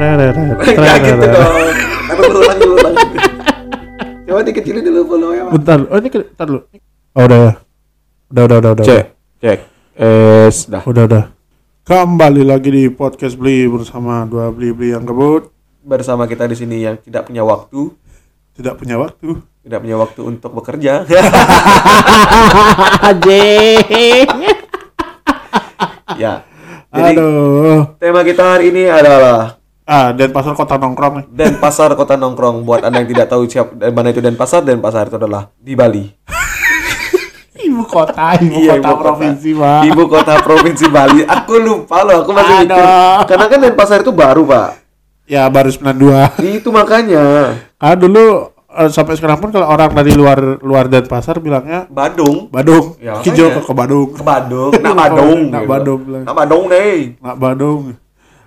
Enggak gitu dong. Berulang dulu. Coba dikecilin dulu. Bentar, oh ini ke- bentar dulu. Oh udah ya. Udah udah udah udah. Cek, cek. Es, dah. Udah udah. Kembali lagi di podcast beli bersama dua beli beli yang kebut Bersama kita di sini yang tidak punya waktu, tidak punya waktu. tidak punya waktu untuk bekerja. ya. Jadi Aduh. tema kita hari ini adalah Ah, dan pasar kota nongkrong nih. Denpasar Kota Nongkrong. Buat anda yang tidak tahu siapa dan mana itu Denpasar, Denpasar itu adalah di Bali. Ibu kota, ibu Iya, kota ibu kota. provinsi, Pak. Ibu kota provinsi Bali. Aku lupa loh, aku masih mikir. Karena kan Denpasar itu baru, Pak. Ya baru 92. Itu makanya Karena dulu eh, sampai sekarang pun kalau orang dari luar luar Denpasar bilangnya Badung Badung, Ya, makanya. ke, ke Badung, ke Badung, nak Badung, Nak gitu. Badung nak Badung nih. nak Badung,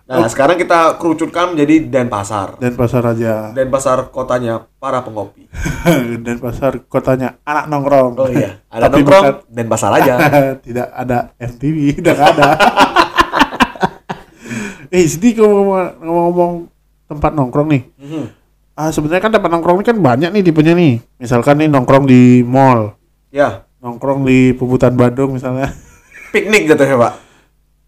Nah, sekarang kita kerucutkan menjadi Denpasar. Denpasar aja. Denpasar kotanya para pengopi. Denpasar kotanya anak nongkrong. Oh iya, ada Tapi nongkrong bukan- Denpasar aja. tidak ada MTV, nggak ada. eh, ngomong- ngomong-ngomong tempat nongkrong nih. Mhm. Ah, sebenarnya kan tempat nongkrong ini kan banyak nih tipenya nih. Misalkan nih nongkrong di mall, Ya, nongkrong di Puputan Bandung misalnya. piknik jatuhnya, Pak.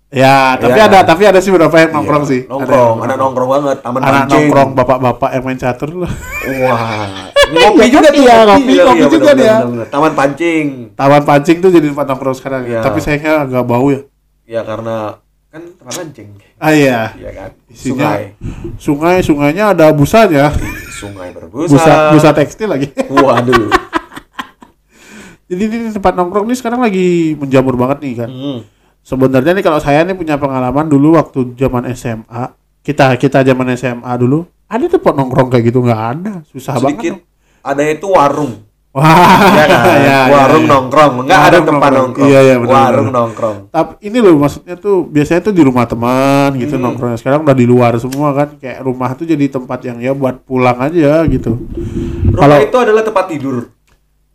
Ya, tapi Iya. ada tapi ada sih beberapa yang nongkrong Iya, sih. Nongkrong, Ada ada nongkrong banget, taman anak nongkrong bapak-bapak yang main catur loh. Wah, ngopi juga tuh. Iya, ngopi, iya, ngopi iya, juga bener, dia. Taman pancing. Taman pancing tuh jadi tempat nongkrong sekarang. ya. Iya. Tapi sayangnya agak bau ya. Ya karena kan taman pancing. Ah iya. Iya kan? Isinya Sungai. sungai sungainya ada busanya. Sungai berbusa. Busa busa tekstil lagi. Waduh. Jadi ini tempat nongkrong nih sekarang lagi menjamur banget nih kan. Hmm. Sebenarnya nih kalau saya nih punya pengalaman dulu waktu zaman SMA, kita kita zaman SMA dulu, ada tempat nongkrong kayak gitu nggak ada, susah Sedikit banget. ada itu warung. Wah, ya kan? ya, warung ya, ya. nongkrong. Enggak ada tempat nongkrong. nongkrong. Iya, iya, benar, warung benar. nongkrong. Tapi ini loh maksudnya tuh biasanya tuh di rumah teman gitu Hmm. nongkrongnya. Sekarang udah di luar semua kan, kayak rumah tuh jadi tempat yang ya buat pulang aja gitu. Rumah Kalau itu adalah tempat tidur.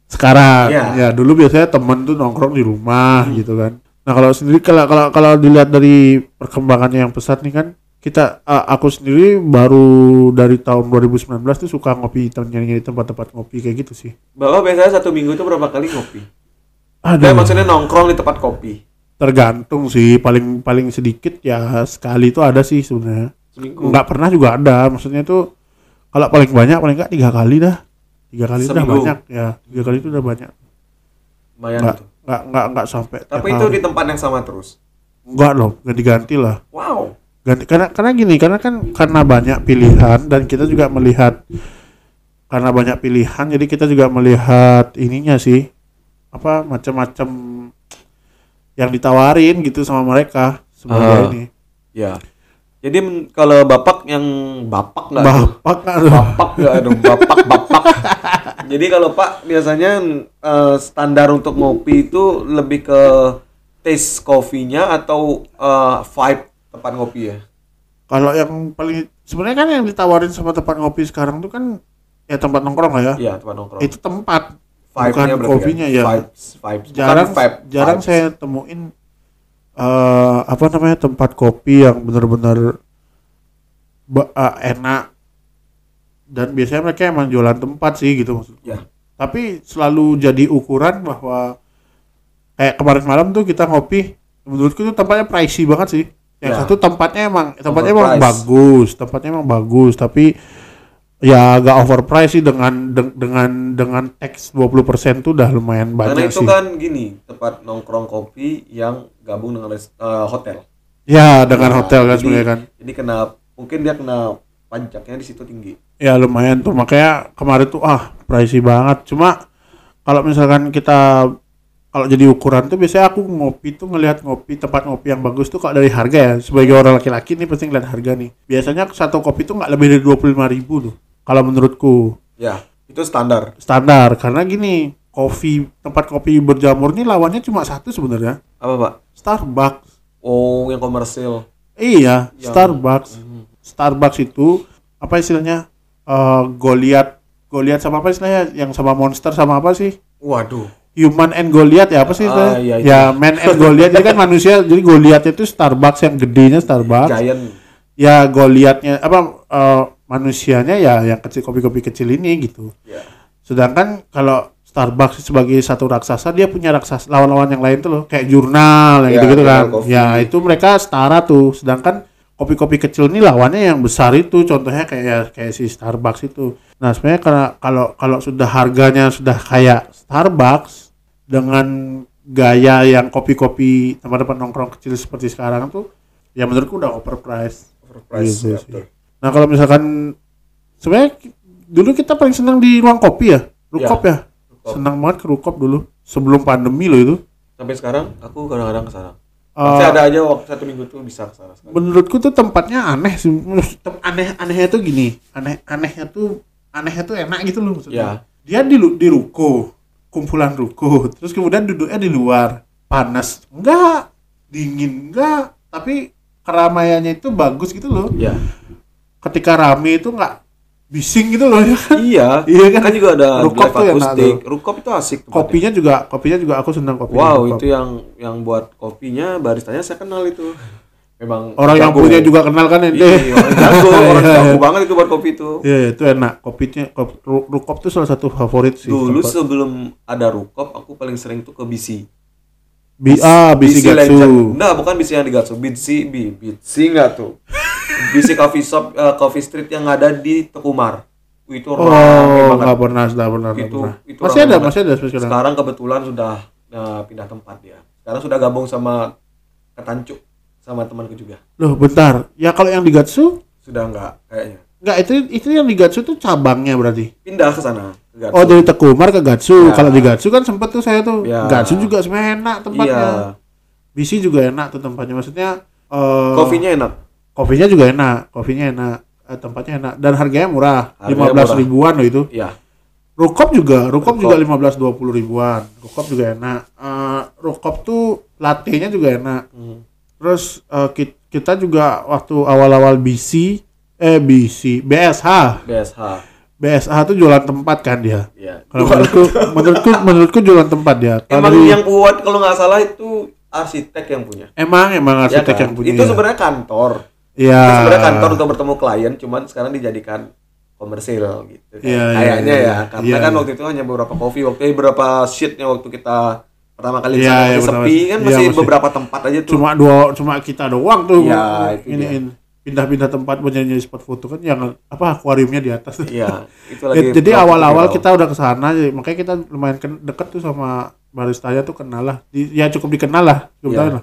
sekarang Iya. ya dulu biasanya temen tuh nongkrong di rumah gitu kan nah kalau sendiri kalau kalau kalau dilihat dari perkembangannya yang pesat nih kan kita uh, aku sendiri baru dari tahun 2019 tuh suka ngopi nyari tempat-tempat ngopi kayak gitu sih Bahwa biasanya satu minggu itu berapa kali ngopi? ada Nah, maksudnya nongkrong di tempat kopi. tergantung sih paling paling sedikit ya sekali itu ada sih sebenarnya Seminggu. nggak pernah juga ada maksudnya tuh kalau paling banyak paling nggak tiga kali dah tiga kali itu udah banyak ya tiga kali itu udah banyak Lumayan tuh. Nggak nggak nggak sampai Tapi itu hari. di tempat yang sama terus. Enggak loh, ganti-ganti lah. Wow. Ganti karena karena gini, karena kan karena banyak pilihan dan kita juga melihat karena banyak pilihan jadi kita juga melihat ininya sih apa macam-macam yang ditawarin gitu sama mereka sebagai Ah. ini. Ya. Jadi kalau bapak yang bapak nggak? Bapak aduh. Bapak nggak aduh bapak bapak. Jadi kalau pak biasanya eh, standar untuk ngopi itu lebih ke taste kopinya atau eh, vibe tempat ngopi ya? Kalau yang paling sebenarnya kan yang ditawarin sama tempat ngopi sekarang tuh kan ya tempat nongkrong lah ya. Iya tempat nongkrong. Itu tempat Vibe-nya bukan kopinya kan? ya. Vibes, vibes. Bukan jarang vibe, jarang vibes. saya temuin eh apa namanya tempat kopi yang benar-benar eh, enak. Dan biasanya mereka emang jualan tempat sih gitu maksudnya Ya. tapi selalu jadi ukuran bahwa kayak kemarin malam tuh kita ngopi menurutku itu tempatnya pricey banget sih. Yang Ya. satu tempatnya emang tempatnya emang bagus tempatnya emang bagus tapi ya agak overpriced sih dengan de- dengan dengan tax 20% tuh udah lumayan Karena banyak itu sih. kan gini tempat nongkrong kopi yang gabung dengan res- eh, hotel. Ya dengan Nah, hotel kan sebenarnya kan. Jadi kena mungkin dia kena pajaknya di situ tinggi. Ya lumayan tuh makanya kemarin tuh ah pricey banget. Cuma kalau misalkan kita kalau jadi ukuran tuh biasanya aku ngopi tuh ngelihat ngopi tempat ngopi yang bagus tuh kalau dari harga ya sebagai orang laki-laki nih pasti ngeliat harga nih. Biasanya satu kopi tuh nggak lebih dari dua puluh ribu tuh. Kalau menurutku Ya, itu standar. standar karena gini kopi tempat kopi berjamur nih lawannya cuma satu sebenarnya Apa, Pak? Starbucks. Oh, yang komersil. Iya, Yang- Starbucks. Mhm. Starbucks itu apa istilahnya? Eh Goliath, Goliath sama apa istilahnya? Yang sama monster sama apa sih? Waduh. Human and Goliath ya apa sih Ah, istilahnya? iya, ya iya. man and Goliath jadi kan manusia jadi Goliath itu Starbucks yang gedenya Starbucks. Giant. ya gue liatnya apa eh, manusianya ya yang kecil kopi-kopi kecil ini gitu Ya. sedangkan kalau Starbucks sebagai satu raksasa dia punya raksasa lawan-lawan yang lain tuh loh kayak jurnal yang Ya, gitu-gitu kan. Coffee. ya itu mereka setara tuh. Sedangkan kopi-kopi kecil ini lawannya yang besar itu contohnya kayak kayak si Starbucks itu. Nah sebenarnya karena kalau kalau sudah harganya sudah kayak Starbucks dengan gaya yang kopi-kopi tempat-tempat nongkrong kecil seperti sekarang tuh ya menurutku udah overpriced. Overpriced, Gitu ya, sih. Nah kalau misalkan sebenarnya dulu kita paling senang di ruang kopi ya, rukop ya. Rukop. Senang banget ke rukop dulu sebelum pandemi loh itu. Sampai sekarang aku kadang-kadang ke sana. Eh, Masih ada aja waktu satu minggu tuh bisa ke sana. Menurutku tuh tempatnya aneh sih. Tem- Aneh anehnya tuh gini, aneh anehnya tuh anehnya tuh enak gitu loh maksudnya. Ya. Dia di di ruko, kumpulan ruko, terus kemudian duduknya di luar, panas enggak, dingin enggak, tapi keramaiannya itu bagus gitu loh. Ya. Ketika rame itu enggak bising gitu loh ya kan. Iya. Iya kan? kan? juga ada Rukop tuh akustik. tuh. Rukop itu asik tempatnya. kopinya juga kopinya juga aku senang kopi Wow, itu ya. yang yang buat kopinya baristanya saya kenal itu. Memang orang yang jago. punya juga kenal kan ente Iya, orang jago, orang jago banget itu buat kopi itu. Iya, itu enak kopinya kopi, ru- rukop tuh salah satu favorit sih Dulu tempat. sebelum ada Rukop, aku paling sering tuh ke BC. Bi ah bisi gatsu Enggak, bukan BC yang di Gatsu, BC, B, BC enggak tuh. BC Coffee Shop, eh, Coffee Street yang ada di Tekumar. Itu oh nggak pernah sudah pernah itu, pernah itu masih ada banget. masih ada sekarang Sekarang kebetulan sudah eh, pindah tempat dia. Sekarang sudah gabung sama Ketancuk sama temanku juga. loh bentar ya kalau yang di gatsu Sudah enggak kayaknya. nggak itu itu yang di gatsu tuh cabangnya berarti Pindah ke sana. Gatsu. oh dari Tekumar ke Gatsu Ya. kalau di Gatsu kan sempet tuh saya tuh Ya. Gatsu juga sebenarnya enak tempatnya Iya. bisi juga enak tuh tempatnya maksudnya eh, Kopinya enak. Kopinya juga enak kopinya enak eh, tempatnya enak dan harganya murah lima belas ribuan loh itu Iya. rukop juga rukop Rukop. juga lima belas dua puluh ribuan rukop juga enak Eh, rukop tuh latte nya juga enak Hmm. terus ki- kita juga waktu awal-awal BC eh BC BSH BSH. BSH tuh jualan tempat kan dia Iya. kalau menurutku menurutku menurutku jualan tempat dia Emang dari- yang buat kalau nggak salah itu arsitek yang punya. emang emang Ya arsitek kan? yang punya itu ya. sebenarnya kantor. Iya. Sebenarnya kantor untuk bertemu klien, cuman sekarang dijadikan komersil gitu. kan. Iya, iya, Kayaknya iya. ya, karena Iya, kan iya. waktu itu hanya beberapa kopi, waktu itu beberapa sheetnya waktu kita pertama kali Iya, sana iya, masih benar, sepi kan Iya, masih masih. beberapa tempat aja tuh. cuma dua cuma kita doang tuh Iya, itu ini dia. pindah-pindah tempat nyanyi spot foto kan yang apa akuariumnya di atas Iya, itu lagi. jadi awal-awal kita udah ke sana makanya kita lumayan deket tuh sama baristanya tuh kenal lah Di- ya cukup dikenal lah cukup Iya. tahu lah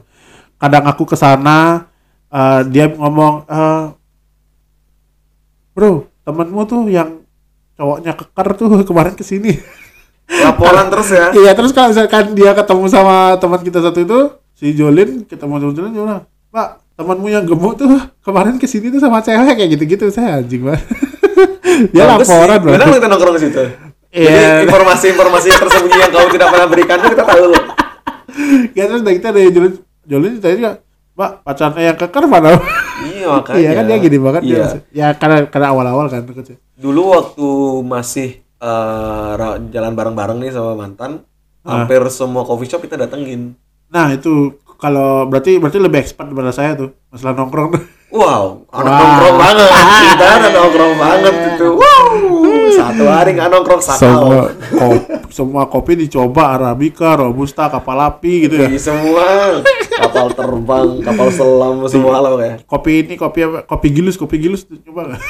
kadang aku ke sana eh, dia ngomong eh, bro temenmu tuh yang cowoknya keker tuh kemarin ke sini laporan terus ya. Iya terus kalau misalkan dia ketemu sama teman kita satu itu si Jolin ketemu sama Jolin dia bilang, Pak temanmu yang gemuk tuh kemarin ke sini tuh sama cewek kayak gitu-gitu saya anjing banget. dia Bagus sih. laporan Benar banget. kita nongkrong di situ. Iya. Jadi informasi-informasi tersembunyi yang kamu tidak pernah berikan tuh kita tahu loh. Ya terus dari kita dari Jolin Jolin ditanya juga, Pak pacarnya yang keker mana? Iya makanya. Iya kan dia gini banget Iya. dia. Ya karena karena awal-awal kan. Dulu waktu masih eh, ra- jalan bareng-bareng nih sama mantan, Ah. hampir semua coffee shop kita datengin. Nah itu kalau berarti berarti lebih expert daripada saya tuh masalah nongkrong. Wow, anak Wah. nongkrong banget. Kita anak nongkrong banget itu. Satu hari nggak nongkrong semua sakal. kopi, semua kopi dicoba arabica, robusta, kapal api gitu ya. Di semua kapal terbang, kapal selam semua lah ya. kopi ini kopi apa? kopi gilus kopi gilus coba nggak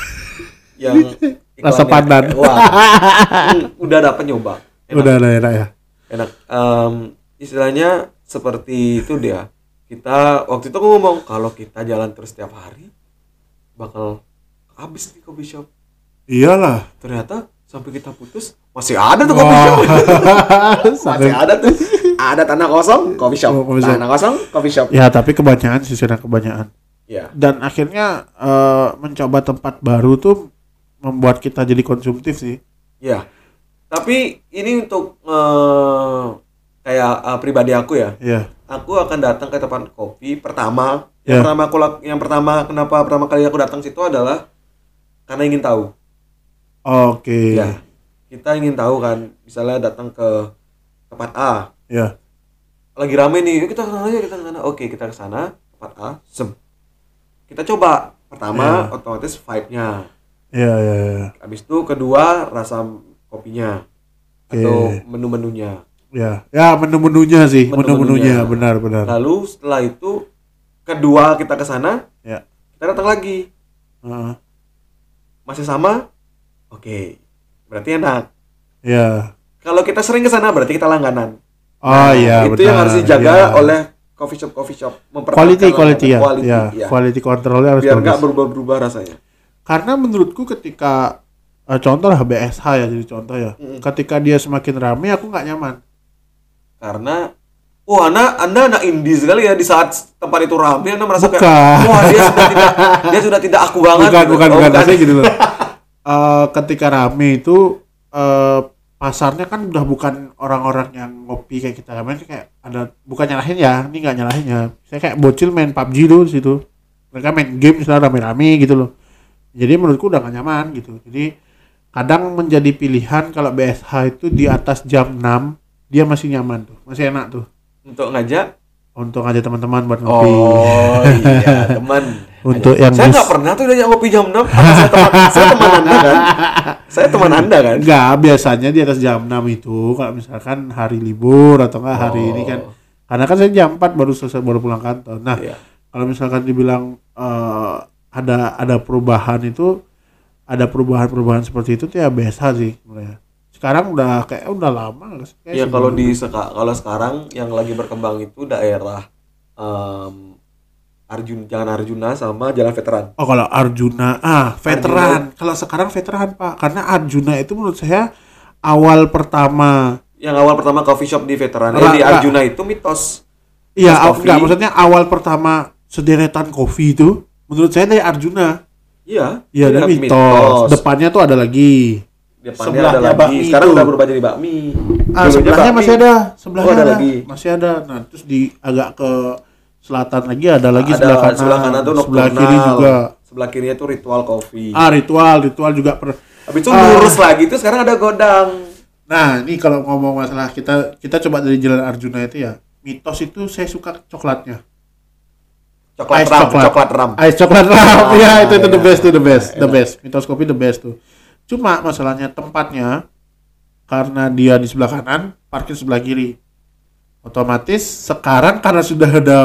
Yang Rasa pandan. Wah, hmm, udah dapat nyoba. Enak. udah ada enak ya enak Em, istilahnya seperti itu dia kita waktu itu aku ngomong kalau kita jalan terus setiap hari bakal habis di coffee shop iyalah. Ternyata sampai kita putus masih ada tuh coffee shop. Masih ada tuh. Ada tanah kosong coffee shop. Oh, coffee shop. tanah kosong coffee shop. Ya tapi kebanyakan sih sudah kebanyakan. Ya. Dan akhirnya eh, mencoba tempat baru tuh membuat kita jadi konsumtif sih. Ya. Tapi ini untuk eh, kayak eh, pribadi aku ya. Ya. Aku akan datang ke tempat kopi pertama. Ya. yang pertama aku yang pertama kenapa pertama kali aku datang situ adalah karena ingin tahu oke ya kita ingin tahu kan misalnya datang ke tempat A ya lagi rame nih yuk kita ke sana aja kita ke sana oke kita ke sana tempat A sem kita coba pertama otomatis vibe-nya Iya, iya, iya. habis itu kedua rasa kopinya atau menu-menunya Ya, ya menu-menunya sih, Menu-menunya. menu-menunya benar benar. lalu setelah itu kedua kita ke sana Ya. kita datang lagi Heeh. masih sama oke berarti enak Ya. kalau kita sering ke sana berarti kita langganan Oh Nah, iya, itu benar. yang harus dijaga Ya. oleh coffee shop coffee shop quality quality ya. quality, ya, iya. quality controlnya harus biar nggak berubah-berubah rasanya Karena menurutku ketika eh, contoh lah BSH ya jadi contoh ya. Mm. Ketika dia semakin ramai aku nggak nyaman. karena oh anda anda anak indie sekali ya di saat tempat itu ramai anda merasa Bukan. kayak wah dia sudah tidak dia sudah tidak aku banget bukan gitu. bukan Oh, bukan maksudnya gitu loh. Eh, ketika rame itu eh, pasarnya kan udah bukan orang-orang yang ngopi kayak kita. Main kayak ada bukan nyalahin ya ini nggak nyalahin ya. Saya kayak bocil main PUBG di situ. Mereka main game misalnya rame-rame gitu loh. Jadi menurutku udah gak nyaman gitu. Jadi kadang menjadi pilihan kalau BSH itu di atas jam 6 dia masih nyaman tuh masih enak tuh. Untuk ngajak untuk ngajak teman-teman buat ngopi oh iya teman Untuk yang saya nggak pernah tuh diajak ngopi jam 6 Apa saya teman saya teman anda kan saya teman anda kan Enggak, biasanya di atas jam 6 itu kalau misalkan hari libur atau enggak hari ini kan. Oh. Karena kan saya jam 4 baru selesai baru pulang kantor. Nah, Iya. kalau misalkan dibilang eh, ada ada perubahan itu ada perubahan-perubahan seperti itu tuh ya biasa sih sebenarnya. Sekarang udah kayak udah lama sih? Kayak Ya kalau di seka, kalau sekarang yang lagi berkembang itu daerah em, Arjun Jalan Arjuna sama Jalan Veteran. Oh kalau Arjuna, ah veteran. Kalau sekarang veteran pak, karena Arjuna itu menurut saya awal pertama Yang awal pertama coffee shop di Veteran, eh, di Arjuna itu mitos. Iya, enggak maksudnya awal pertama sederetan kopi itu menurut saya dari Arjuna. Iya. Iya, dan mitos. Depannya tuh ada lagi. Depannya sebelahnya ada lagi. bakmi Sekarang itu. udah berubah jadi bakmi. Ah, Dulunya sebelahnya bakmi. masih ada, sebelahnya Oh, ada ada, lagi. masih ada. Nah, terus di agak ke selatan lagi ada lagi Ada sebelah kanan. sebelah kanan tuh sebelah kiri juga. Sebelah kirinya tuh ritual coffee. Ah, ritual, ritual juga per. Habis itu Ah. lurus lagi tuh sekarang ada godang. Nah, ini kalau ngomong masalah kita kita coba dari jalan Arjuna itu ya. Mitos itu saya suka coklatnya. Coklat Ice ram, coklat. coklat ram. Ice coklat ram. Ah, ya, itu itu the iya. best, itu the best, the Enak. best. Mitos kopi the best tuh. Cuma masalahnya tempatnya karena dia di sebelah kanan, parkir sebelah kiri. Otomatis sekarang karena sudah ada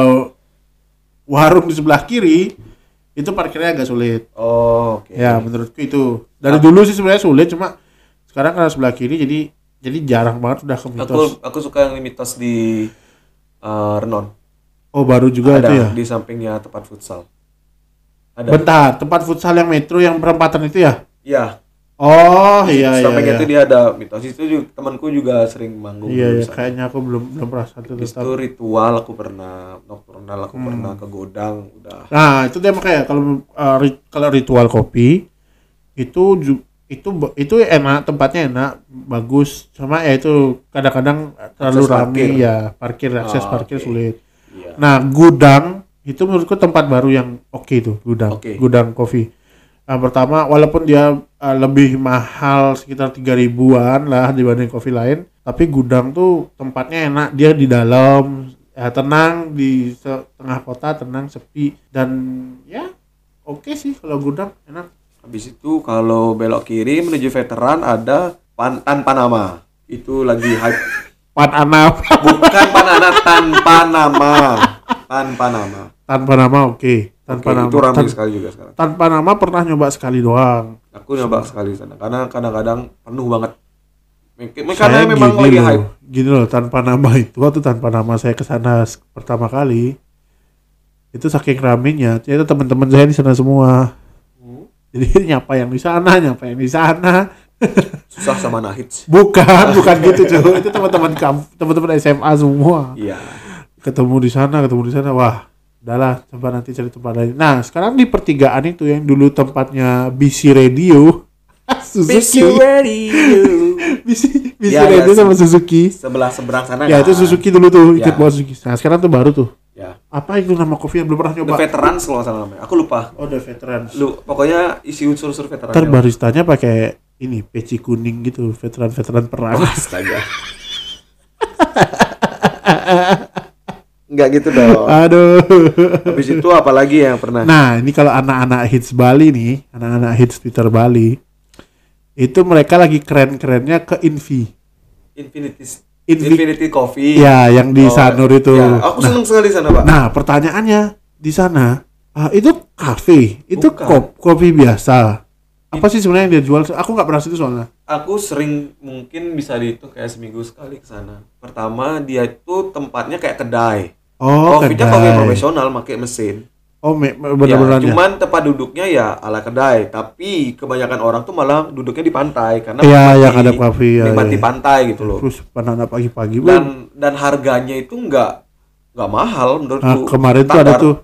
warung di sebelah kiri, itu parkirnya agak sulit. Oh, oke. Ya, menurutku itu. Dari dulu sih sebenarnya sulit, cuma sekarang karena sebelah kiri jadi jadi jarang banget udah ke Aku mitos. aku suka yang mitos di eh, Renon. Oh, baru juga ada itu ya. di sampingnya tempat futsal. Ada. Bentar, tempat futsal yang metro yang perempatan itu ya? Iya. Oh, iya iya. sampingnya iya. itu dia ada mitos itu juga, temanku juga sering manggung. Iya, iya, kayaknya aku belum belum pernah satu tetap. itu ritual aku pernah, nocturnal aku Hmm. pernah ke godang udah. Nah, itu dia makanya kalau uh, ri- kalau ritual kopi itu itu itu enak, tempatnya enak, bagus. Sama ya itu kadang-kadang terlalu ramai ya, parkir akses Ah, parkir oke. sulit. Iya. Nah, gudang itu menurutku tempat baru yang oke itu, gudang. Oke. Gudang kopi. Nah, pertama walaupun dia uh, lebih mahal sekitar 3 ribuan lah dibanding kopi lain, tapi gudang tuh tempatnya enak, dia di dalam ya tenang di tengah kota tenang sepi dan ya oke sih kalau gudang enak. Habis itu kalau belok kiri menuju veteran ada pan, tanpa nama. Itu lagi hype. Pan Anap Bukan panana tanpa nama. Tanpa nama. tanpa nama oke, tanpa Oke, nama. itu ramai Tan- sekali juga sekarang. tanpa nama pernah nyoba sekali doang. Aku nyoba sekali sana karena kadang-kadang penuh banget. Karena memang gini lagi loh, hype. gini loh tanpa nama itu waktu tanpa nama saya ke sana pertama kali itu saking ramenya ternyata teman-teman saya di sana semua Hmm. jadi nyapa yang di sana nyapa yang di sana Susah sama nahits. bukan bukan gitu cuy itu teman-teman kamp teman-teman SMA semua Iya. ketemu di sana ketemu di sana wah udahlah coba nanti cari tempat lain nah sekarang di pertigaan itu yang dulu tempatnya BC Radio Suzuki Radio. BC, BC Ya, ya, Radio sih. sama Suzuki Sebelah seberang sana. ya kan? itu Suzuki dulu tuh ikut Ya. bawa Suzuki nah sekarang tuh baru tuh Ya. apa itu nama kopi yang belum pernah The nyoba Veterans kalau salah namanya. Aku lupa. oh the veteran Lu pokoknya isi unsur-unsur veteran. ntar baristanya pakai ini peci kuning gitu veteran veteran perang Astaga. Enggak gitu dong. Aduh. Habis itu apalagi yang pernah? Nah, ini kalau anak-anak hits Bali nih, anak-anak hits Twitter Bali, itu mereka lagi keren-kerennya ke Invi. Infinity Infi- Infinity Coffee. Ya, yang di Oh, Sanur itu. ya, aku Nah, seneng sekali di sana, Pak. Nah, pertanyaannya di sana, ah, itu kafe, itu kop- kopi biasa. Apa sih sebenarnya yang dia jual? Aku nggak pernah situ soalnya. Aku sering mungkin bisa dihitung kayak seminggu sekali ke sana. Pertama, dia itu tempatnya kayak kedai. Oh, Kopinya kedai. kopi profesional, pakai mesin. Oh, me- me- Ya, benar-benar. ya. cuman tempat duduknya ya ala kedai, tapi kebanyakan orang tuh malah duduknya di pantai karena Iya, menikmati- yang ada kafe, ya, menikmati ya. pantai gitu loh. Terus banana pagi-pagi. Dan dan harganya itu nggak nggak mahal menurutku. Nah, kemarin tuh ada tuh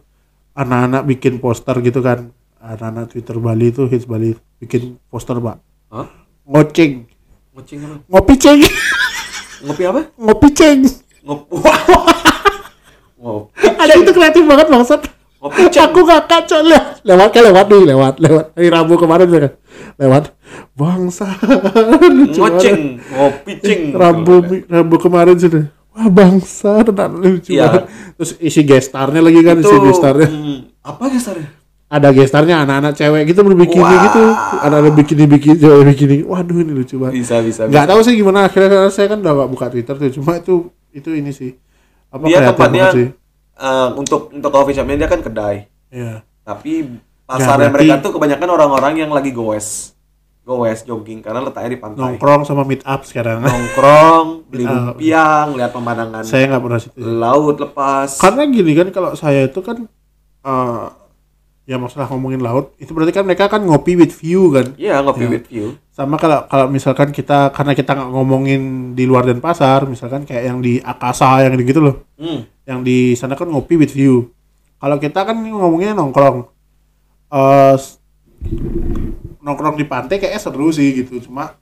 anak-anak bikin poster gitu kan. Anak-anak Twitter Bali tuh hits Bali bikin poster, Pak. Hah? Ngoceng. Ngoceng apa? Ngopi ceng. Ngopi apa? Ngopi ceng. Ngop Ngopi. Ada itu kreatif banget maksud. Aku gak kacau lewat lewat kan lewat nih lewat lewat hari Rabu kemarin kan lewat bangsa Ngoceng, ngopi ceng. Rabu Rabu kemarin sudah wah bangsa tenan lucu banget terus isi gestarnya lagi kan Itu isi gestarnya hmm, apa gestarnya? ada gestarnya anak-anak cewek gitu berbikini Wah. gitu anak-anak bikini bikini cewek bikini waduh ini lucu banget Bisa bisa. nggak bisa. tahu sih gimana akhirnya karena saya kan udah gak buka Twitter tuh cuma itu itu ini sih apa Dia tempatnya eh, untuk untuk coffee shopnya dia kan kedai. Iya. Tapi pasarnya berarti- mereka tuh kebanyakan orang-orang yang lagi goes. Goes jogging karena letaknya di pantai. nongkrong sama meet up sekarang Nongkrong, beli Ah. lumpiang, lihat pemandangan saya nggak pernah situ laut lepas. karena gini kan kalau saya itu kan eh ya masalah ngomongin laut itu berarti kan mereka kan ngopi with view kan Iya, ngopi Ya. with view. sama kalau kalau misalkan kita karena kita nggak ngomongin di luar dan pasar misalkan kayak yang di Akasa yang gitu loh Hmm. yang di sana kan ngopi with view kalau kita kan ngomongnya nongkrong s- nongkrong di pantai kayaknya seru sih gitu cuma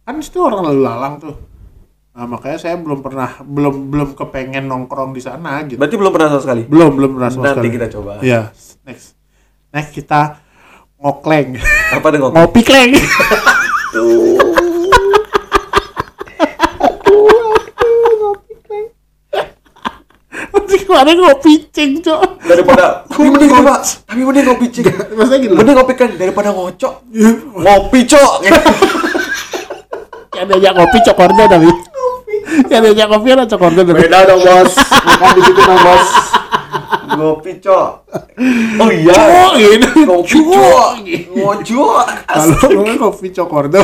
kan itu orang lalu lalang tuh nah makanya saya belum pernah belum belum kepengen nongkrong di sana gitu Berarti belum pernah sama sekali. belum belum pernah sama Nanti sekali kita coba. Iya, next. Next kita ngokleng. Apa deh ngopi? Ngopi kleng. Kemarin ngopi ceng, Cok. Daripada tapi mending Pak. Tapi mending ngopi cek. Maksudnya gitu. Mending ngopi kan daripada ngocok. Ngopi, Cok. Yang diajak ngopi cokorda tapi. Yang diajak ngopi ada cokorda tapi. Beda dong, Bos. Bukan di situ dong, Bos. Ngopi, Cok. Oh iya. Cok, gitu. Ngopi, Cok. Ngocok. Kalau ngomong kopi cokorda.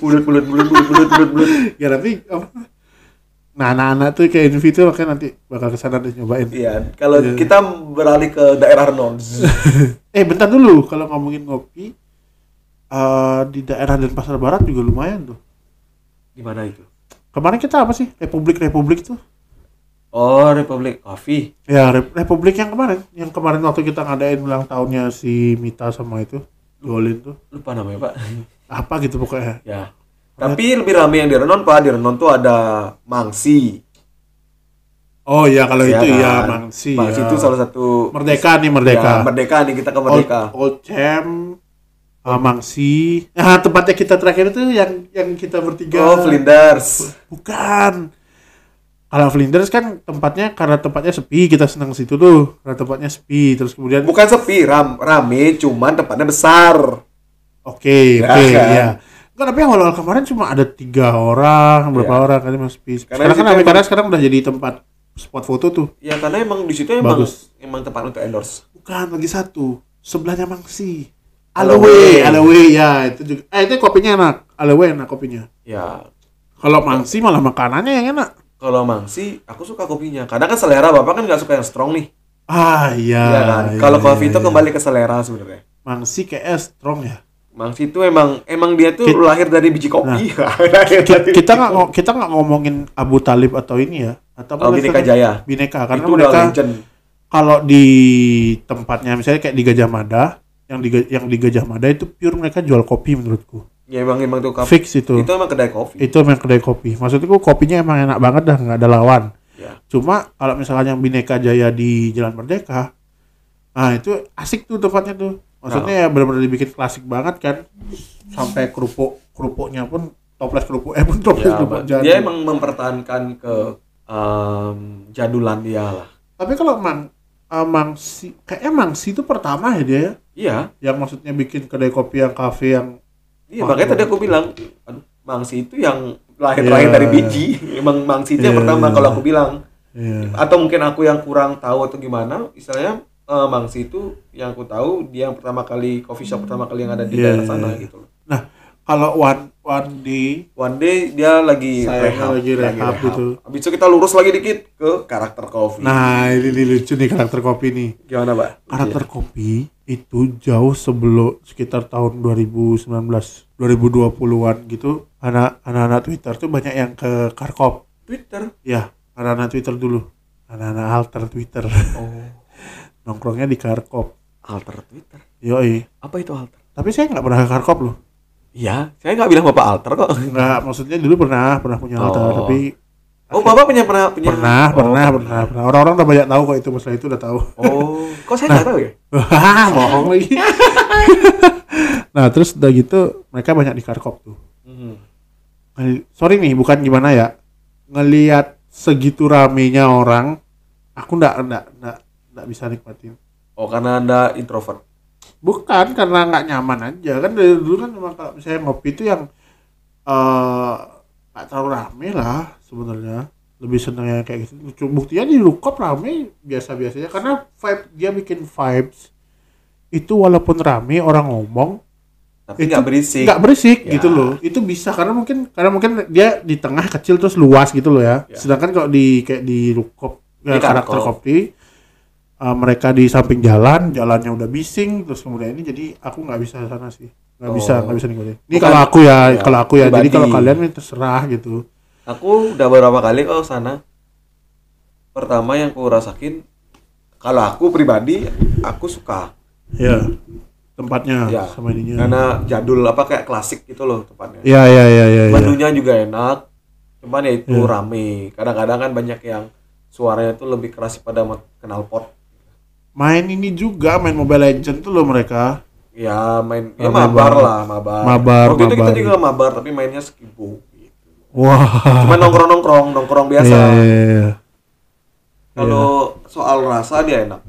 Bulut, bulut, bulut, bulut, bulut, bulut, bulut. ya tapi? Nah, anak-anak tuh kayak Invi tuh makanya nanti bakal ke sana deh nyobain. Iya, kalau kita beralih ke daerah Renons. Eh bentar dulu, kalau ngomongin ngopi eh di daerah dan pasar barat juga lumayan tuh. Di mana itu? Kemarin kita apa sih? Republik Republik tuh. Oh, Republik Coffee. Ya Rep- Republik yang kemarin, yang kemarin waktu kita ngadain ulang tahunnya si Mita sama itu, Golin tuh. Lupa namanya, Pak. Apa gitu pokoknya. Ya. Tapi lebih rame yang di Renon, Pak. Di Renon tuh ada Mangsi. Oh iya kalau Ya itu kan? ya Mangsi. Mangsi ya. itu salah satu Merdeka nih Merdeka. Ya, merdeka nih kita ke Merdeka. Old, Old Cham, ah, Mangsi. Ah tempatnya kita terakhir itu yang yang kita bertiga. Oh, Flinders. Bukan. Kalau Flinders kan tempatnya karena tempatnya sepi kita senang situ tuh karena tempatnya sepi terus kemudian oke Bukan sepi, ram, rame, cuman tempatnya besar. oke Ya ya, kan? Enggak, tapi awal-awal kemarin cuma ada tiga orang berapa Ya. orang kan masih sepi Karena sekarang kan rame, karena sekarang udah jadi tempat spot foto tuh Ya karena emang di situ emang Bagus. emang tempat untuk endorse. bukan lagi satu sebelahnya Mangsi Aloe. Aloe ya itu juga eh itu kopinya enak Aloe enak kopinya Ya, kalau Mangsi malah makanannya yang enak kalau Mangsi aku suka kopinya. Karena kan selera Bapak kan nggak suka yang strong nih. ah iya Iya kan? iya, kalau iya, coffee itu iya. kembali ke selera sebenarnya. Mangsi kayak strong ya Mangsi itu emang emang dia tuh Kit- lahir dari biji kopi. Dari kita nggak kopi. kita nggak ngomongin Abu Talib atau ini ya atau Oh, namanya? Jaya. Bineka karena itu mereka kalau di tempatnya misalnya kayak di Gajah Mada yang di yang di Gajah Mada itu pure mereka jual kopi menurutku Ya emang emang tuh kopi. fix itu Itu emang kedai kopi. itu memang kedai kopi maksudku kopinya emang enak banget dah nggak ada lawan Ya. cuma kalau misalnya yang Bineka Jaya di Jalan Merdeka nah itu asik tuh tempatnya tuh maksudnya ya benar-benar dibikin klasik banget kan sampai kerupuk kerupuknya pun toples kerupuk eh pun toples Ya, kerupuk jadi dia emang mempertahankan ke em, jadulandia lah. Tapi kalau Mang uh, Mangsi kayaknya Mangsi itu pertama ya dia ya? Iya, yang maksudnya bikin kedai kopi yang kafe yang iya makanya tadi aku bilang, aduh, Mangsi itu yang lahir Iya. dari biji. Emang Mangsi itu yang Iya, pertama kalau aku bilang. Iya. Atau mungkin aku yang kurang tahu atau gimana, istilahnya eh, Mangsi itu yang aku tahu dia yang pertama kali coffee shop pertama kali yang ada di Iya, daerah sana iya. gitu. Nah, kalau one one day One day dia lagi Saya lagi rehab gitu. Habis itu kita lurus lagi dikit ke karakter coffee. Nah, ini, ini lucu nih karakter kopi nih. gimana, Pak? Karakter kopi itu jauh sebelum sekitar tahun 2019, 2020-an gitu. Anak anak Twitter tuh banyak yang ke Karkop. Twitter. Ya, anak-anak Twitter dulu. Anak-anak alter Twitter. Oh, Nongkrongnya di Karkop. alter Twitter. Yoi. Apa itu alter? Tapi saya nggak pernah ke Karkop loh. Iya, saya nggak bilang Bapak alter kok. Nggak, maksudnya dulu pernah, pernah punya alter. Oh. Tapi Oh, Bapak punya pernah punya pernah, Oh, pernah, pernah, pernah. Orang-orang udah banyak tahu kok itu masalah itu udah tahu. Oh, kok saya Nah. nggak tahu ya? Wah, bohong lagi. nah, terus udah gitu mereka banyak di Karkop tuh. Hmm. Sorry nih, bukan gimana ya. Ngelihat segitu ramenya orang, aku ndak ndak ndak ndak bisa nikmatin. Oh, karena Anda introvert. Bukan karena nggak nyaman aja kan dari dulu kan memang kalau misalnya ngopi itu yang eh nggak terlalu rame lah sebenarnya lebih seneng yang kayak gitu Lucu. buktinya di Lukop rame biasa-biasanya karena vibe dia bikin vibes itu walaupun rame orang ngomong Tapi nggak berisik. nggak berisik Ya. gitu loh itu bisa karena mungkin karena mungkin dia di tengah kecil terus luas gitu loh ya, Ya. sedangkan kalau di kayak di Lukop Di ya, karakter Karkop. kopi uh, mereka di samping jalan jalannya udah bising terus kemudian ini jadi aku nggak bisa sana sih nggak Oh. bisa nggak bisa nikmatin ini Bukan- kalau aku ya, ya, kalau aku ya jadi pribadi. kalau kalian ini terserah gitu Aku udah beberapa kali kok sana. Pertama yang aku rasakin, kalau aku pribadi, aku suka. ya tempatnya Ya, sama ininya Karena jadul apa kayak klasik gitu loh tempatnya. ya ya ya ya, ya. Menunya juga enak. Cuman ya itu Ya. rame. Kadang-kadang kan banyak yang suaranya tuh lebih keras pada kenal pot. main ini juga main Mobile Legend tuh loh mereka Ya main ya mabar banget. lah, mabar. Mabar, Waktu itu kita mabar. juga mabar tapi mainnya skibo gitu. wah Cuman nongkrong-nongkrong, nongkrong biasa. ya, ya, ya, ya. Kalau soal rasa dia enak.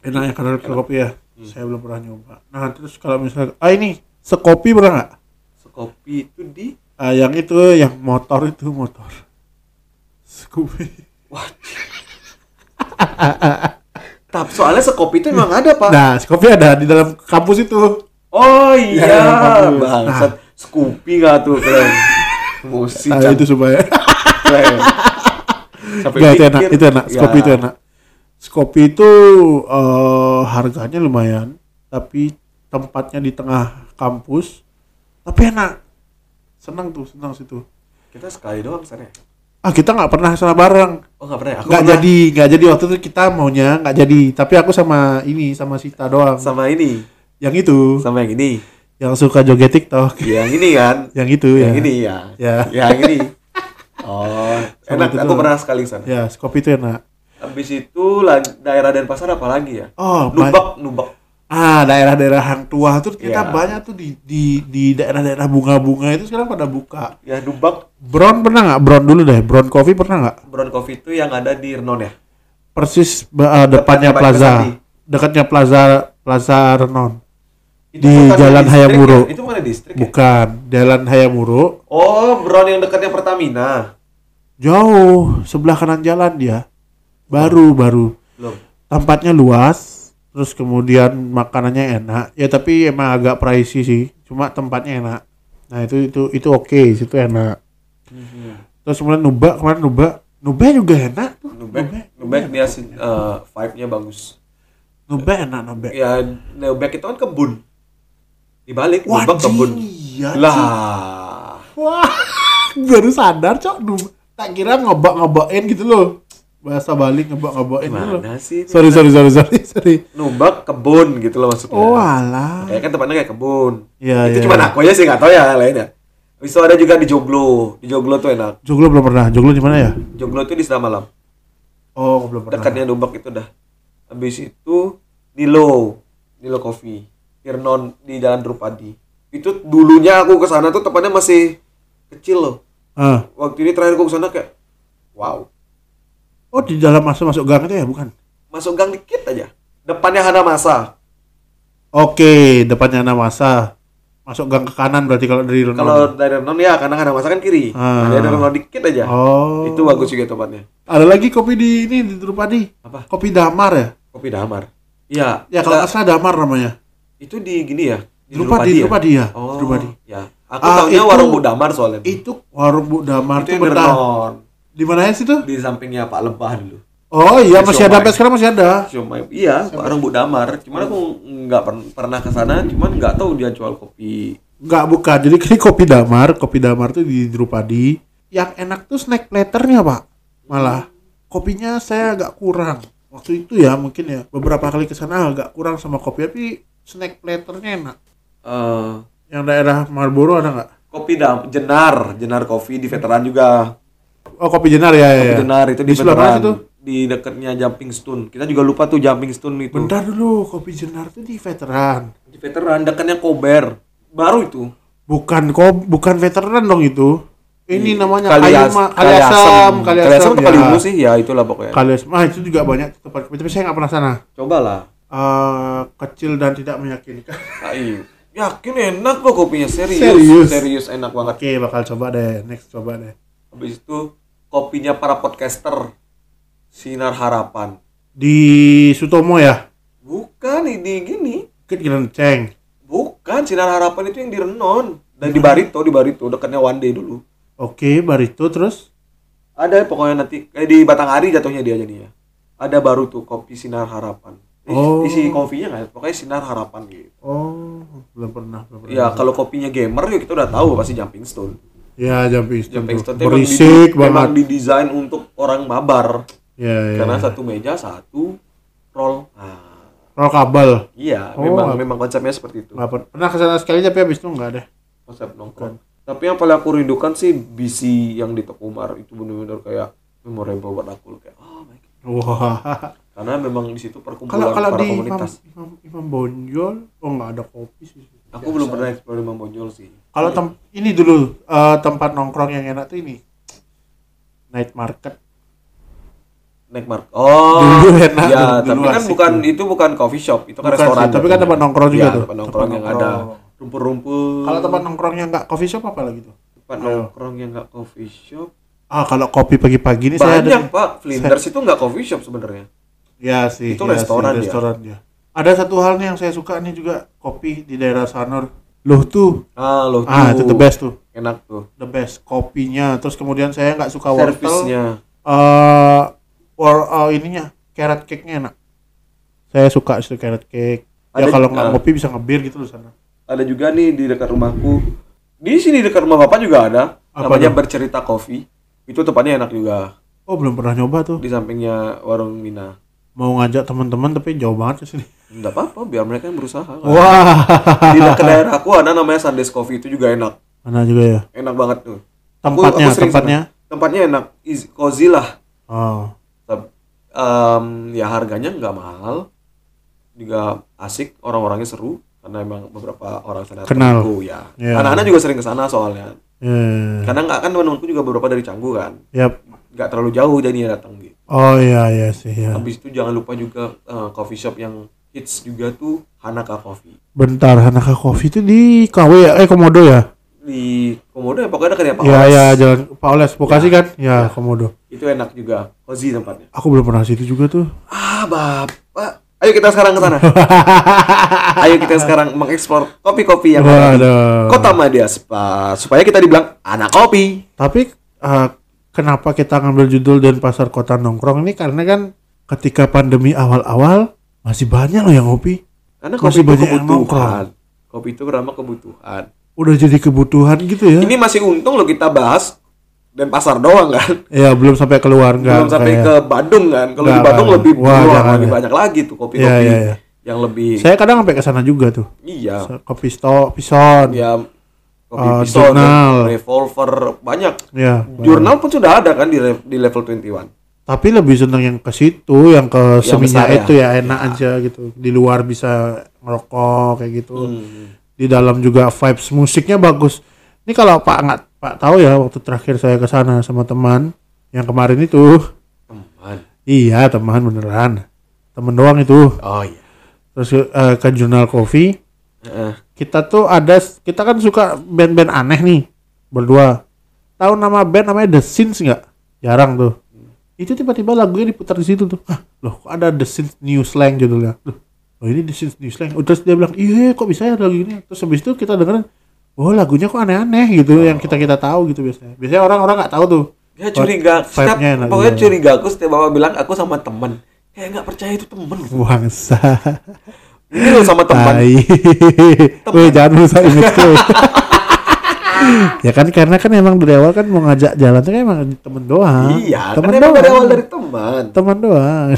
enak ya karena kopi ya Hmm. saya belum pernah nyoba nah terus kalau misalnya ah ini sekopi pernah nggak Sekopi itu di Ah, yang itu yang motor itu motor Scoopy Wah. Tapi soalnya sekopi itu memang ada, Pak. nah Scoopy ada di dalam kampus itu Oh Ya, iya, bagus. bangsat. Scoopy gak tuh keren. Musik nah, itu supaya keren. Sampai Nggak, itu enak itu enak Scoopy Ya. itu enak Scoopy itu eh, harganya lumayan tapi tempatnya di tengah kampus tapi enak senang tuh senang situ Kita sekali doang sana. Ya? ah kita nggak pernah sana bareng Oh nggak pernah. ya? Nggak jadi nggak jadi waktu itu kita maunya nggak jadi tapi aku sama ini sama Sita doang sama ini, yang itu sama yang ini, yang suka joget TikTok yang ini kan, yang itu yang ya ini ya, ya yang ini. Oh, Sama enak. Aku doang. pernah sekali sana. ya Scoopy itu enak Habis itu daerah Denpasar apa lagi ya? oh ba- Nubak, Nubak. Ah daerah-daerah hang tua tuh kita Iya. banyak tuh di di di daerah-daerah bunga-bunga itu sekarang pada buka Ya Nubak, Brown pernah nggak Brown dulu deh Brown Coffee pernah nggak Brown Coffee itu yang ada di Renon ya? persis uh, depannya Depannya plaza dekatnya plaza plaza Renon Itu Di Jalan distrik Hayamuro. ya? Itu bukan distrik ya? bukan Jalan Hayamuro Oh, Brown yang dekatnya Pertamina. jauh sebelah kanan jalan dia baru baru Belum. tempatnya luas terus kemudian makanannya enak. Ya tapi emang agak pricey sih. Cuma tempatnya enak. Nah itu itu itu oke. Situ enak. Terus kemudian nuba kemarin nuba. Nuba juga enak tuh. Nubek, Nubek dia eh, vibe-nya bagus. nuba enak nuba. Ya, Nubek itu kan kebun. Di balik wah Nubek kebun. iya Lah. wah baru sadar cok. Nuba. Tak kira ngobak ngobakin gitu loh bahasa Bali ngobak ngobakin gitu loh sih? sorry sorry sorry sorry sorry Nubek kebun gitu loh maksudnya. oh alah Kayak kan tempatnya kayak kebun. Iya, itu iya. cuma aku aja sih nggak tahu ya lainnya. Itu ada juga di Joglo. Di Joglo tuh enak. Joglo belum pernah Joglo di mana ya Joglo tuh di Malam. oh belum pernah Dekatnya Nubek itu dah. Habis itu Nilo, Nilo Coffee. Irnon di Jalan Drupadi. Itu dulunya aku ke sana tuh tempatnya masih kecil loh. ah Waktu ini terakhir aku ke sana kayak wow. Oh di dalam masa masuk gang itu ya bukan? Masuk gang dikit aja. Depannya Hana Masa. Oke, depannya Hana Masa. Masuk gang ke kanan berarti kalau dari Renon. Kalau dari Renon ya karena Hana Masa kan kiri. Ah. Nah, dari Renon dikit aja. Oh. Itu bagus juga tempatnya. Ada lagi kopi di ini di Drupadi. Apa? Kopi Damar ya? Kopi Damar. Iya. Ya kalau Nggak, salah Damar namanya. itu di gini ya. Drupadi, Drupadi ya. Oh, Drupadi. ya. Aku Ah, taunya itu- warung Bu Damar soalnya. Itu warung Bu Damar itu yang di mana sih tuh? Di sampingnya Pak Lebah dulu. Oh iya Di masih ada Siomay. sampai sekarang masih ada. Cuma iya, warung Bu Damar. Cuman aku nggak per- pernah ke sana, cuman nggak tahu dia jual kopi. Enggak bukan. Jadi ini kopi Damar, kopi Damar tuh di Drupadi. Yang enak tuh snack platternya pak. Malah kopinya saya agak kurang. Waktu itu ya mungkin ya beberapa kali ke sana agak kurang sama kopi tapi snack platternya enak. Eh, Yang daerah Marlboro ada nggak? kopi dam jenar jenar kopi di veteran juga Oh kopi Jenar ya ya. kopi ya. jenar itu di, sebelah mana veteran situ? di dekatnya jumping stone kita juga lupa tuh jumping stone itu Bentar dulu, kopi Jenar tuh di veteran. di veteran dekatnya kober baru itu Bukan kok, bukan veteran dong itu. Ini namanya Kalias- Kaliuma- Kaliasam, Kaliasem Kaliasam, atau ya. Sih ya itulah pokoknya Kaliasam, ah itu juga banyak tempat kopi, tapi saya nggak pernah sana. cobalah Eh, kecil dan tidak meyakinkan. Ah, iya. yakin enak kok kopinya serius Serius? serius enak banget Oke, bakal coba deh. Next coba deh. habis itu kopinya para podcaster sinar harapan Di Sutomo ya? bukan ini gini Dikit Ceng. bukan sinar harapan itu yang di Renon dan di Barito di Barito dekatnya One Day dulu Oke, Barito terus. Ada pokoknya nanti kayak di Batanghari jatuhnya dia jadi ya. Ada baru tuh kopi sinar harapan. Isi, Oh. isi kopinya nggak? ya? Pokoknya sinar harapan gitu. Oh, belum pernah, belum pernah. Ya kalau kopinya gamer ya kita udah tahu pasti Jumping Stone. Ya, tuh. Stone tuh emang Berisik Memang banget. didesain untuk orang mabar. Ya, ya. Karena satu meja satu roll. Nah, Roll kabel. iya, Oh. memang memang konsepnya seperti itu. Per- pernah ke sana sekali tapi habis itu enggak deh. Konsep nongkrong. Tapi yang paling aku rindukan sih BC yang di Tokumar itu benar-benar kayak memorable buat aku kayak oh my God. Wah. Karena memang di situ Kalau perkumpulan kalau para di Imam, komunitas. Imam, Imam Bonjol, oh nggak ada kopi sih. Aku belum pernah explore Imam Bonjol sih. Kalau tem ini dulu eh, tempat nongkrong yang enak tuh ini. Night market. Naik mark. Oh. Dulu enak, Ya, dulu tapi kan asik bukan tuh. itu bukan coffee shop, itu kan Bukan restoran. sih, tapi kan tempat nongkrong juga Iya, tuh. Tempat nongkrong Tempat yang ada nongkrong. rumput-rumput. Kalau tempat nongkrongnya nggak coffee shop apa lagi tuh? tempat Ayo. nongkrong yang enggak coffee shop. Ah kalau kopi pagi-pagi ini saya Banyak, ada. Pak. Flinders itu enggak coffee shop sebenarnya. Ya sih. Itu ya restoran sih, restoran dia. Ada satu hal nih yang saya suka nih juga kopi di daerah Sanur. Loh tuh. Ah, loh Ah itu the best tuh. Enak tuh. The best kopinya. Terus kemudian saya nggak suka wortel. Servisnya. Eh, or eh, ininya carrot cake-nya enak. Saya suka itu carrot cake. Ya Ada- kalau nggak ngopi bisa ngebir gitu loh sana. Ada juga nih di dekat rumahku. Di sini dekat rumah Bapak juga ada. Apa namanya tuh? Bercerita Coffee. Itu tempatnya enak juga. Oh belum pernah nyoba tuh. Di sampingnya warung Mina. Mau ngajak teman-teman tapi jauh banget ke sini. Enggak apa-apa, biar mereka yang berusaha. Wah. Di dekat daerah aku ada namanya Sundays Coffee itu juga enak. Mana juga ya. Enak banget tuh. Tempatnya, sering tempatnya. sana. Tempatnya enak, Easy, cozy lah. Oh. Em, ya harganya nggak mahal, juga asik, orang-orangnya seru karena emang beberapa orang sana Kenal. temanku, ya. Ya. Anak-anak juga sering ke sana soalnya. Ya. Karena nggak kan temanku juga beberapa dari Canggu kan, Yap. Nggak terlalu jauh jadinya datang gitu. Oh iya iya sih ya. Habis itu jangan lupa juga eh, coffee shop yang hits juga tuh Hanaka Coffee Bentar, Hanaka Coffee itu di KW ya? Eh Komodo ya? di Komodo ya pokoknya dekat ya Pak Ya Oles. ya jalan Pak Oles Bekasi kan? Ya, Komodo. Itu enak juga, cozy tempatnya. Aku belum pernah situ juga tuh. Ah, Bapak. Ayo kita sekarang ke sana. Ayo kita sekarang mengeksplor kopi-kopi yang ada di. Kota Madya Spa supaya kita dibilang anak kopi. Tapi eh, kenapa kita ngambil judul dan pasar kota nongkrong ini karena kan ketika pandemi awal-awal masih banyak loh yang ngopi. Karena Masih kopi itu banyak yang kebutuhan. Kopi itu ramah kebutuhan. Udah jadi kebutuhan gitu ya. Ini masih untung loh kita bahas dan pasar doang kan. Ya belum sampai keluar enggak. Belum sampai kayak- ke Bandung kan. Kalau di Bandung lebih Wah, wah, jangan lebih ya. banyak lagi tuh kopi-kopi Iya, iya, iya. yang lebih Saya kadang sampai ke sana juga tuh. iya. Kopi sto, pison. Ya Eh, pisau, jurnal. revolver banyak. Ya. Jurnal pun sudah ada kan di, di level 21. Tapi lebih seneng yang ke situ, yang ke Yang seminya besar ya? itu ya, enak aja gitu. Di luar bisa ngerokok kayak gitu. Hmm. Di dalam juga vibes musiknya bagus. Ini kalau Pak nggak Pak tahu ya waktu terakhir saya ke sana sama teman yang kemarin itu Teman. Iya teman beneran. Temen doang itu. Oh iya. Terus eh, ke jurnal kopi. Kita tuh ada kita kan suka band-band aneh nih berdua. Tahu nama band namanya The Sins nggak? Jarang tuh. Itu tiba-tiba lagunya diputar di situ tuh. Hah, loh kok ada The Sins New Slang judulnya. Loh, oh ini The Sins New Slang. Udah terus dia bilang, iya kok bisa ya lagu ini. Terus habis itu kita dengerin, oh lagunya kok aneh-aneh gitu yang kita kita tahu gitu biasanya. Biasanya orang-orang nggak tahu tuh. Ya curiga. Setiap, enak, pokoknya iya. curiga aku setiap bapak bilang aku sama temen. Kayak nggak percaya itu temen. Bangsa. Ini sama temen. Tai. Weh jangan rusak image tuh. ya kan karena kan emang dari awal kan mau ngajak jalan tuh kan emang temen doang. Iya, temen kan doang. dari awal dari teman. teman doang.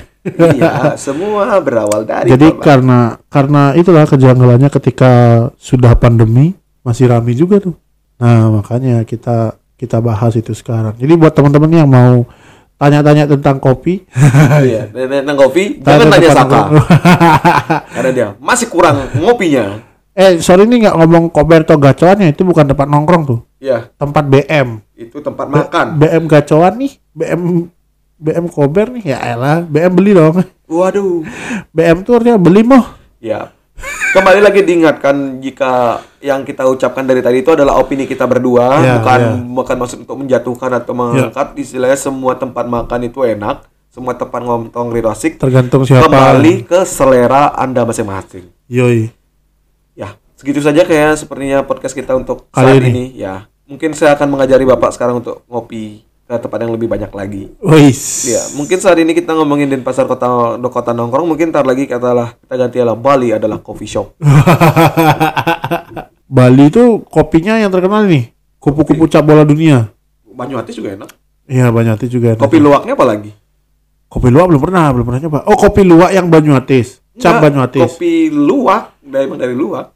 iya, semua berawal dari Jadi teman. karena karena itulah kejanggalannya ketika sudah pandemi masih rame juga tuh. Nah makanya kita kita bahas itu sekarang. Jadi buat teman-teman yang mau tanya-tanya tentang kopi, Iya, nenek nang kopi, jangan tanya Saka. Karena dia masih kurang ngopinya. eh sorry ini nggak ngomong Koberto gacoan ya itu bukan tempat nongkrong tuh, Iya, tempat BM. itu tempat makan. BM gacoan nih, BM BM Kober nih ya elah, BM beli dong. Waduh. BM tuh artinya beli moh. Ya. Kembali lagi diingatkan jika yang kita ucapkan dari tadi itu adalah opini kita berdua, Ya, bukan ya. bukan maksud untuk menjatuhkan atau mengangkat. Istilahnya semua tempat makan itu enak, semua tempat ngomong asik. Tergantung siapa. Kembali ke selera Anda masing-masing. Yoi. Ya, segitu saja kayak sepertinya podcast kita untuk Kali saat ini. ini. Ya, mungkin saya akan mengajari Bapak sekarang untuk ngopi ke tempat yang lebih banyak lagi. Wis. Ya, mungkin saat ini kita ngomongin Denpasar kota do kota nongkrong, mungkin ntar lagi katalah kita ganti lah Bali adalah coffee shop. Bali itu kopinya yang terkenal nih. Kupu-kupu cap bola dunia. Banyuatis juga enak. Iya Banyuatis juga. enak. Kopi luwaknya apa lagi? Kopi luwak belum pernah, belum pernah nyoba. Oh kopi luwak yang Banyuatis. Cap Banyuatis. Kopi luwak, dari dari luwak.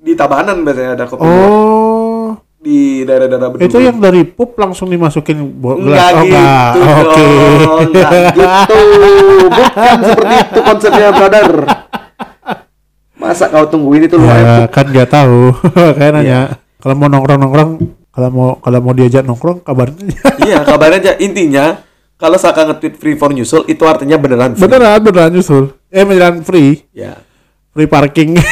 Di Tabanan biasanya ada kopi luwak. Oh, Di daerah-daerah Bedugul. itu yang dari pup langsung dimasukin bo- Enggak gelas. gitu enggak. Oke. enggak gitu. Bukan seperti itu konsepnya, brother. Masa kau tungguin itu luwak Ya, kan nggak tahu. Kayak nanya. Iya. Kalau mau nongkrong-nongkrong, kalau mau kalau mau diajak nongkrong, kabarnya. Iya, kabarnya aja intinya kalau Saka nge-tweet free for nyusul itu artinya beneran free. beneran, beneran nyusul. Eh beneran free, Ya. free parking.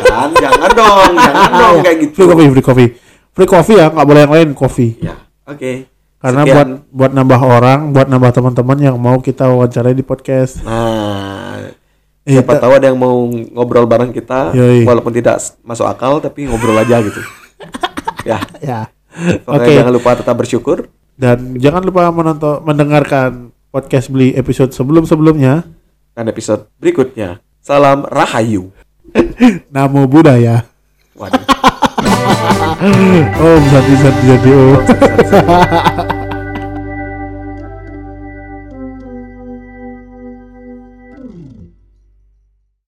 Kan jangan dong, jangan dong kayak gitu. free coffee, free coffee. Free coffee ya, nggak boleh yang lain coffee. Ya, oke. Karena Sekian. buat buat nambah orang, buat nambah teman-teman yang mau kita wawancarai di podcast. Nah, Eh, siapa ta- tahu ada yang mau ngobrol bareng kita, Yoi. walaupun tidak masuk akal, tapi ngobrol aja gitu. ya, Ya. Oke. jangan lupa tetap bersyukur Dan jangan lupa menonton mendengarkan podcast beli episode sebelum-sebelumnya. dan episode berikutnya. Salam Rahayu. Namo Buddhaya. Waduh. Om Santi Santi Om. Sorry, sorry, sorry.